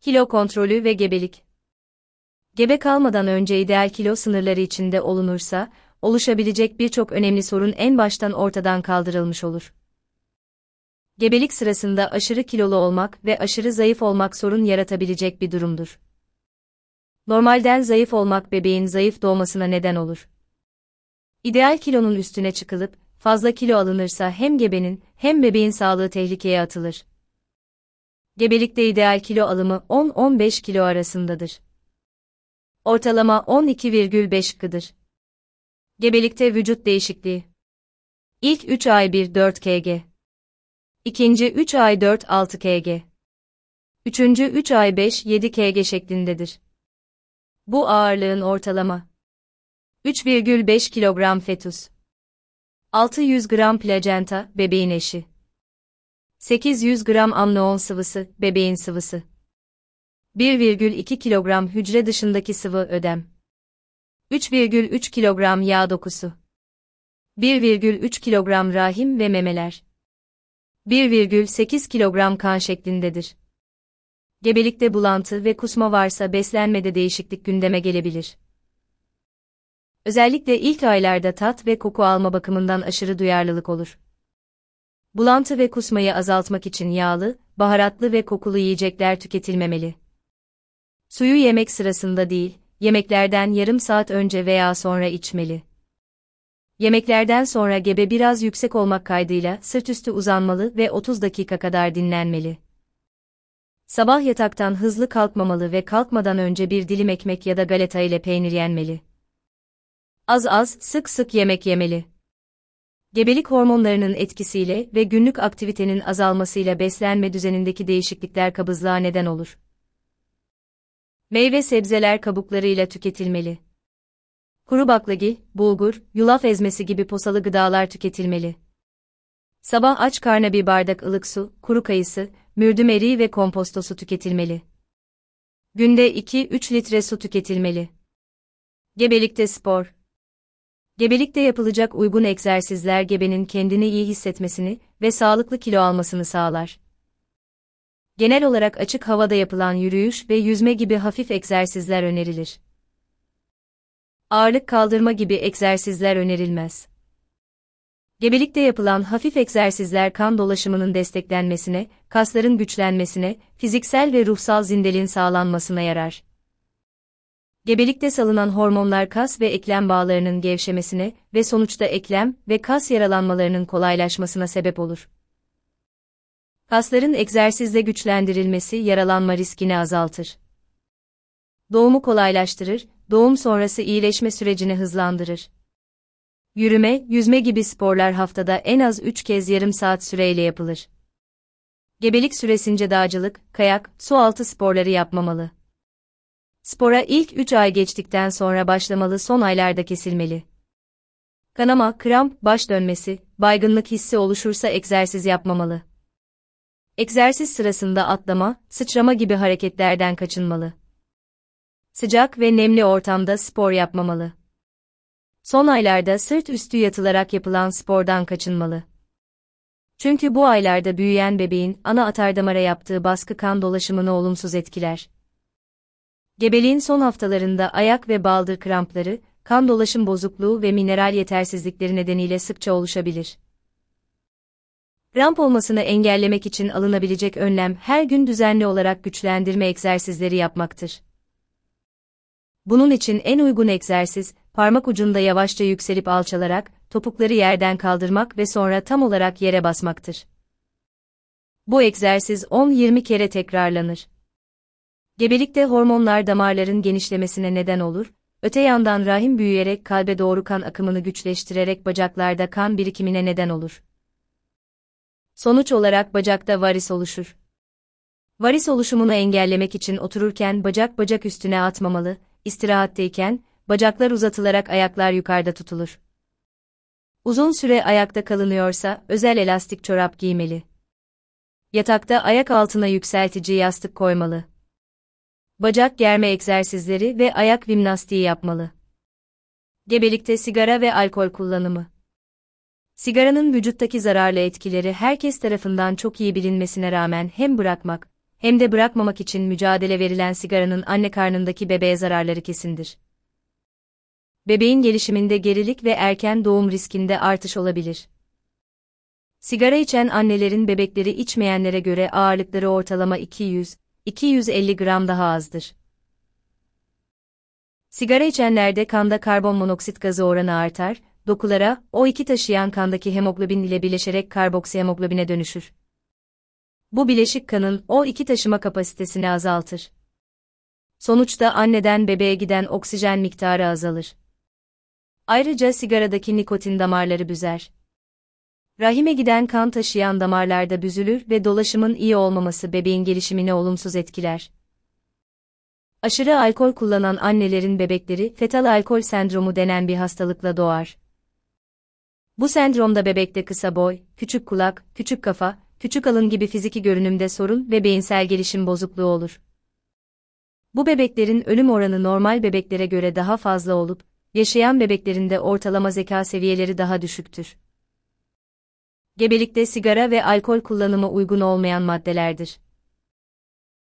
Kilo kontrolü ve gebelik. Gebe kalmadan önce ideal kilo sınırları içinde olunursa, oluşabilecek birçok önemli sorun en baştan ortadan kaldırılmış olur. Gebelik sırasında aşırı kilolu olmak ve aşırı zayıf olmak sorun yaratabilecek bir durumdur. Normalden zayıf olmak bebeğin zayıf doğmasına neden olur. İdeal kilonun üstüne çıkılıp, fazla kilo alınırsa hem gebenin hem bebeğin sağlığı tehlikeye atılır. Gebelikte ideal kilo alımı 10-15 kilo arasındadır. Ortalama 12,5 kıdır. Gebelikte vücut değişikliği. İlk 3 ay 1-4 kg. İkinci 3 ay 4-6 kg. Üçüncü 3 ay 5-7 kg şeklindedir. Bu ağırlığın ortalama. 3,5 kilogram fetus. 600 gram plasenta, bebeğin eşi. 800 gram amnion sıvısı, bebeğin sıvısı. 1,2 kilogram hücre dışındaki sıvı ödem. 3,3 kilogram yağ dokusu. 1,3 kilogram rahim ve memeler. 1,8 kilogram kan şeklindedir. Gebelikte bulantı ve kusma varsa beslenmede değişiklik gündeme gelebilir. Özellikle ilk aylarda tat ve koku alma bakımından aşırı duyarlılık olur. Bulantı ve kusmayı azaltmak için yağlı, baharatlı ve kokulu yiyecekler tüketilmemeli. Suyu yemek sırasında değil, yemeklerden yarım saat önce veya sonra içmeli. Yemeklerden sonra gebe biraz yüksek olmak kaydıyla sırt üstü uzanmalı ve 30 dakika kadar dinlenmeli. Sabah yataktan hızlı kalkmamalı ve kalkmadan önce bir dilim ekmek ya da galeta ile peynir yenmeli. Az az, sık sık yemek yemeli. Gebelik hormonlarının etkisiyle ve günlük aktivitenin azalmasıyla beslenme düzenindeki değişiklikler kabızlığa neden olur. Meyve sebzeler kabuklarıyla tüketilmeli. Kuru baklagil, bulgur, yulaf ezmesi gibi posalı gıdalar tüketilmeli. Sabah aç karna bir bardak ılık su, kuru kayısı, mürdüm eriği ve kompostosu tüketilmeli. Günde 2-3 litre su tüketilmeli. Gebelikte spor. Gebelikte yapılacak uygun egzersizler gebenin kendini iyi hissetmesini ve sağlıklı kilo almasını sağlar. Genel olarak açık havada yapılan yürüyüş ve yüzme gibi hafif egzersizler önerilir. Ağırlık kaldırma gibi egzersizler önerilmez. Gebelikte yapılan hafif egzersizler kan dolaşımının desteklenmesine, kasların güçlenmesine, fiziksel ve ruhsal zindelin sağlanmasına yarar. Gebelikte salınan hormonlar kas ve eklem bağlarının gevşemesine ve sonuçta eklem ve kas yaralanmalarının kolaylaşmasına sebep olur. Kasların egzersizle güçlendirilmesi yaralanma riskini azaltır. Doğumu kolaylaştırır, doğum sonrası iyileşme sürecini hızlandırır. Yürüme, yüzme gibi sporlar haftada en az 3 kez yarım saat süreyle yapılır. Gebelik süresince dağcılık, kayak, su altı sporları yapmamalı. Spora ilk 3 ay geçtikten sonra başlamalı son aylarda kesilmeli. Kanama, kramp, baş dönmesi, baygınlık hissi oluşursa egzersiz yapmamalı. Egzersiz sırasında atlama, sıçrama gibi hareketlerden kaçınmalı. Sıcak ve nemli ortamda spor yapmamalı. Son aylarda sırt üstü yatılarak yapılan spordan kaçınmalı. Çünkü bu aylarda büyüyen bebeğin ana atardamara yaptığı baskı kan dolaşımını olumsuz etkiler. Gebeliğin son haftalarında ayak ve baldır krampları, kan dolaşım bozukluğu ve mineral yetersizlikleri nedeniyle sıkça oluşabilir. Kramp olmasını engellemek için alınabilecek önlem her gün düzenli olarak güçlendirme egzersizleri yapmaktır. Bunun için en uygun egzersiz, parmak ucunda yavaşça yükselip alçalarak, topukları yerden kaldırmak ve sonra tam olarak yere basmaktır. Bu egzersiz 10-20 kere tekrarlanır. Gebelikte hormonlar damarların genişlemesine neden olur, öte yandan rahim büyüyerek kalbe doğru kan akımını güçleştirerek bacaklarda kan birikimine neden olur. Sonuç olarak bacakta varis oluşur. Varis oluşumunu engellemek için otururken bacak bacak üstüne atmamalı, istirahatteyken, bacaklar uzatılarak ayaklar yukarıda tutulur. Uzun süre ayakta kalınıyorsa, özel elastik çorap giymeli. Yatakta ayak altına yükseltici yastık koymalı. Bacak germe egzersizleri ve ayak jimnastiği yapmalı. Gebelikte sigara ve alkol kullanımı. Sigaranın vücuttaki zararlı etkileri herkes tarafından çok iyi bilinmesine rağmen hem bırakmak hem de bırakmamak için mücadele verilen sigaranın anne karnındaki bebeğe zararları kesindir. Bebeğin gelişiminde gerilik ve erken doğum riskinde artış olabilir. Sigara içen annelerin bebekleri içmeyenlere göre ağırlıkları ortalama 200-250 gram daha azdır. Sigara içenlerde kanda karbon monoksit gazı oranı artar, dokulara, O2 taşıyan kandaki hemoglobin ile bileşerek karboksihemoglobine dönüşür. Bu bileşik kanın O2 taşıma kapasitesini azaltır. Sonuçta anneden bebeğe giden oksijen miktarı azalır. Ayrıca sigaradaki nikotin damarları büzer. Rahime giden kan taşıyan damarlarda büzülür ve dolaşımın iyi olmaması bebeğin gelişimini olumsuz etkiler. Aşırı alkol kullanan annelerin bebekleri fetal alkol sendromu denen bir hastalıkla doğar. Bu sendromda bebekte kısa boy, küçük kulak, küçük kafa, küçük alın gibi fiziki görünümde sorun ve beyinsel gelişim bozukluğu olur. Bu bebeklerin ölüm oranı normal bebeklere göre daha fazla olup, yaşayan bebeklerinde ortalama zeka seviyeleri daha düşüktür. Gebelikte sigara ve alkol kullanımı uygun olmayan maddelerdir.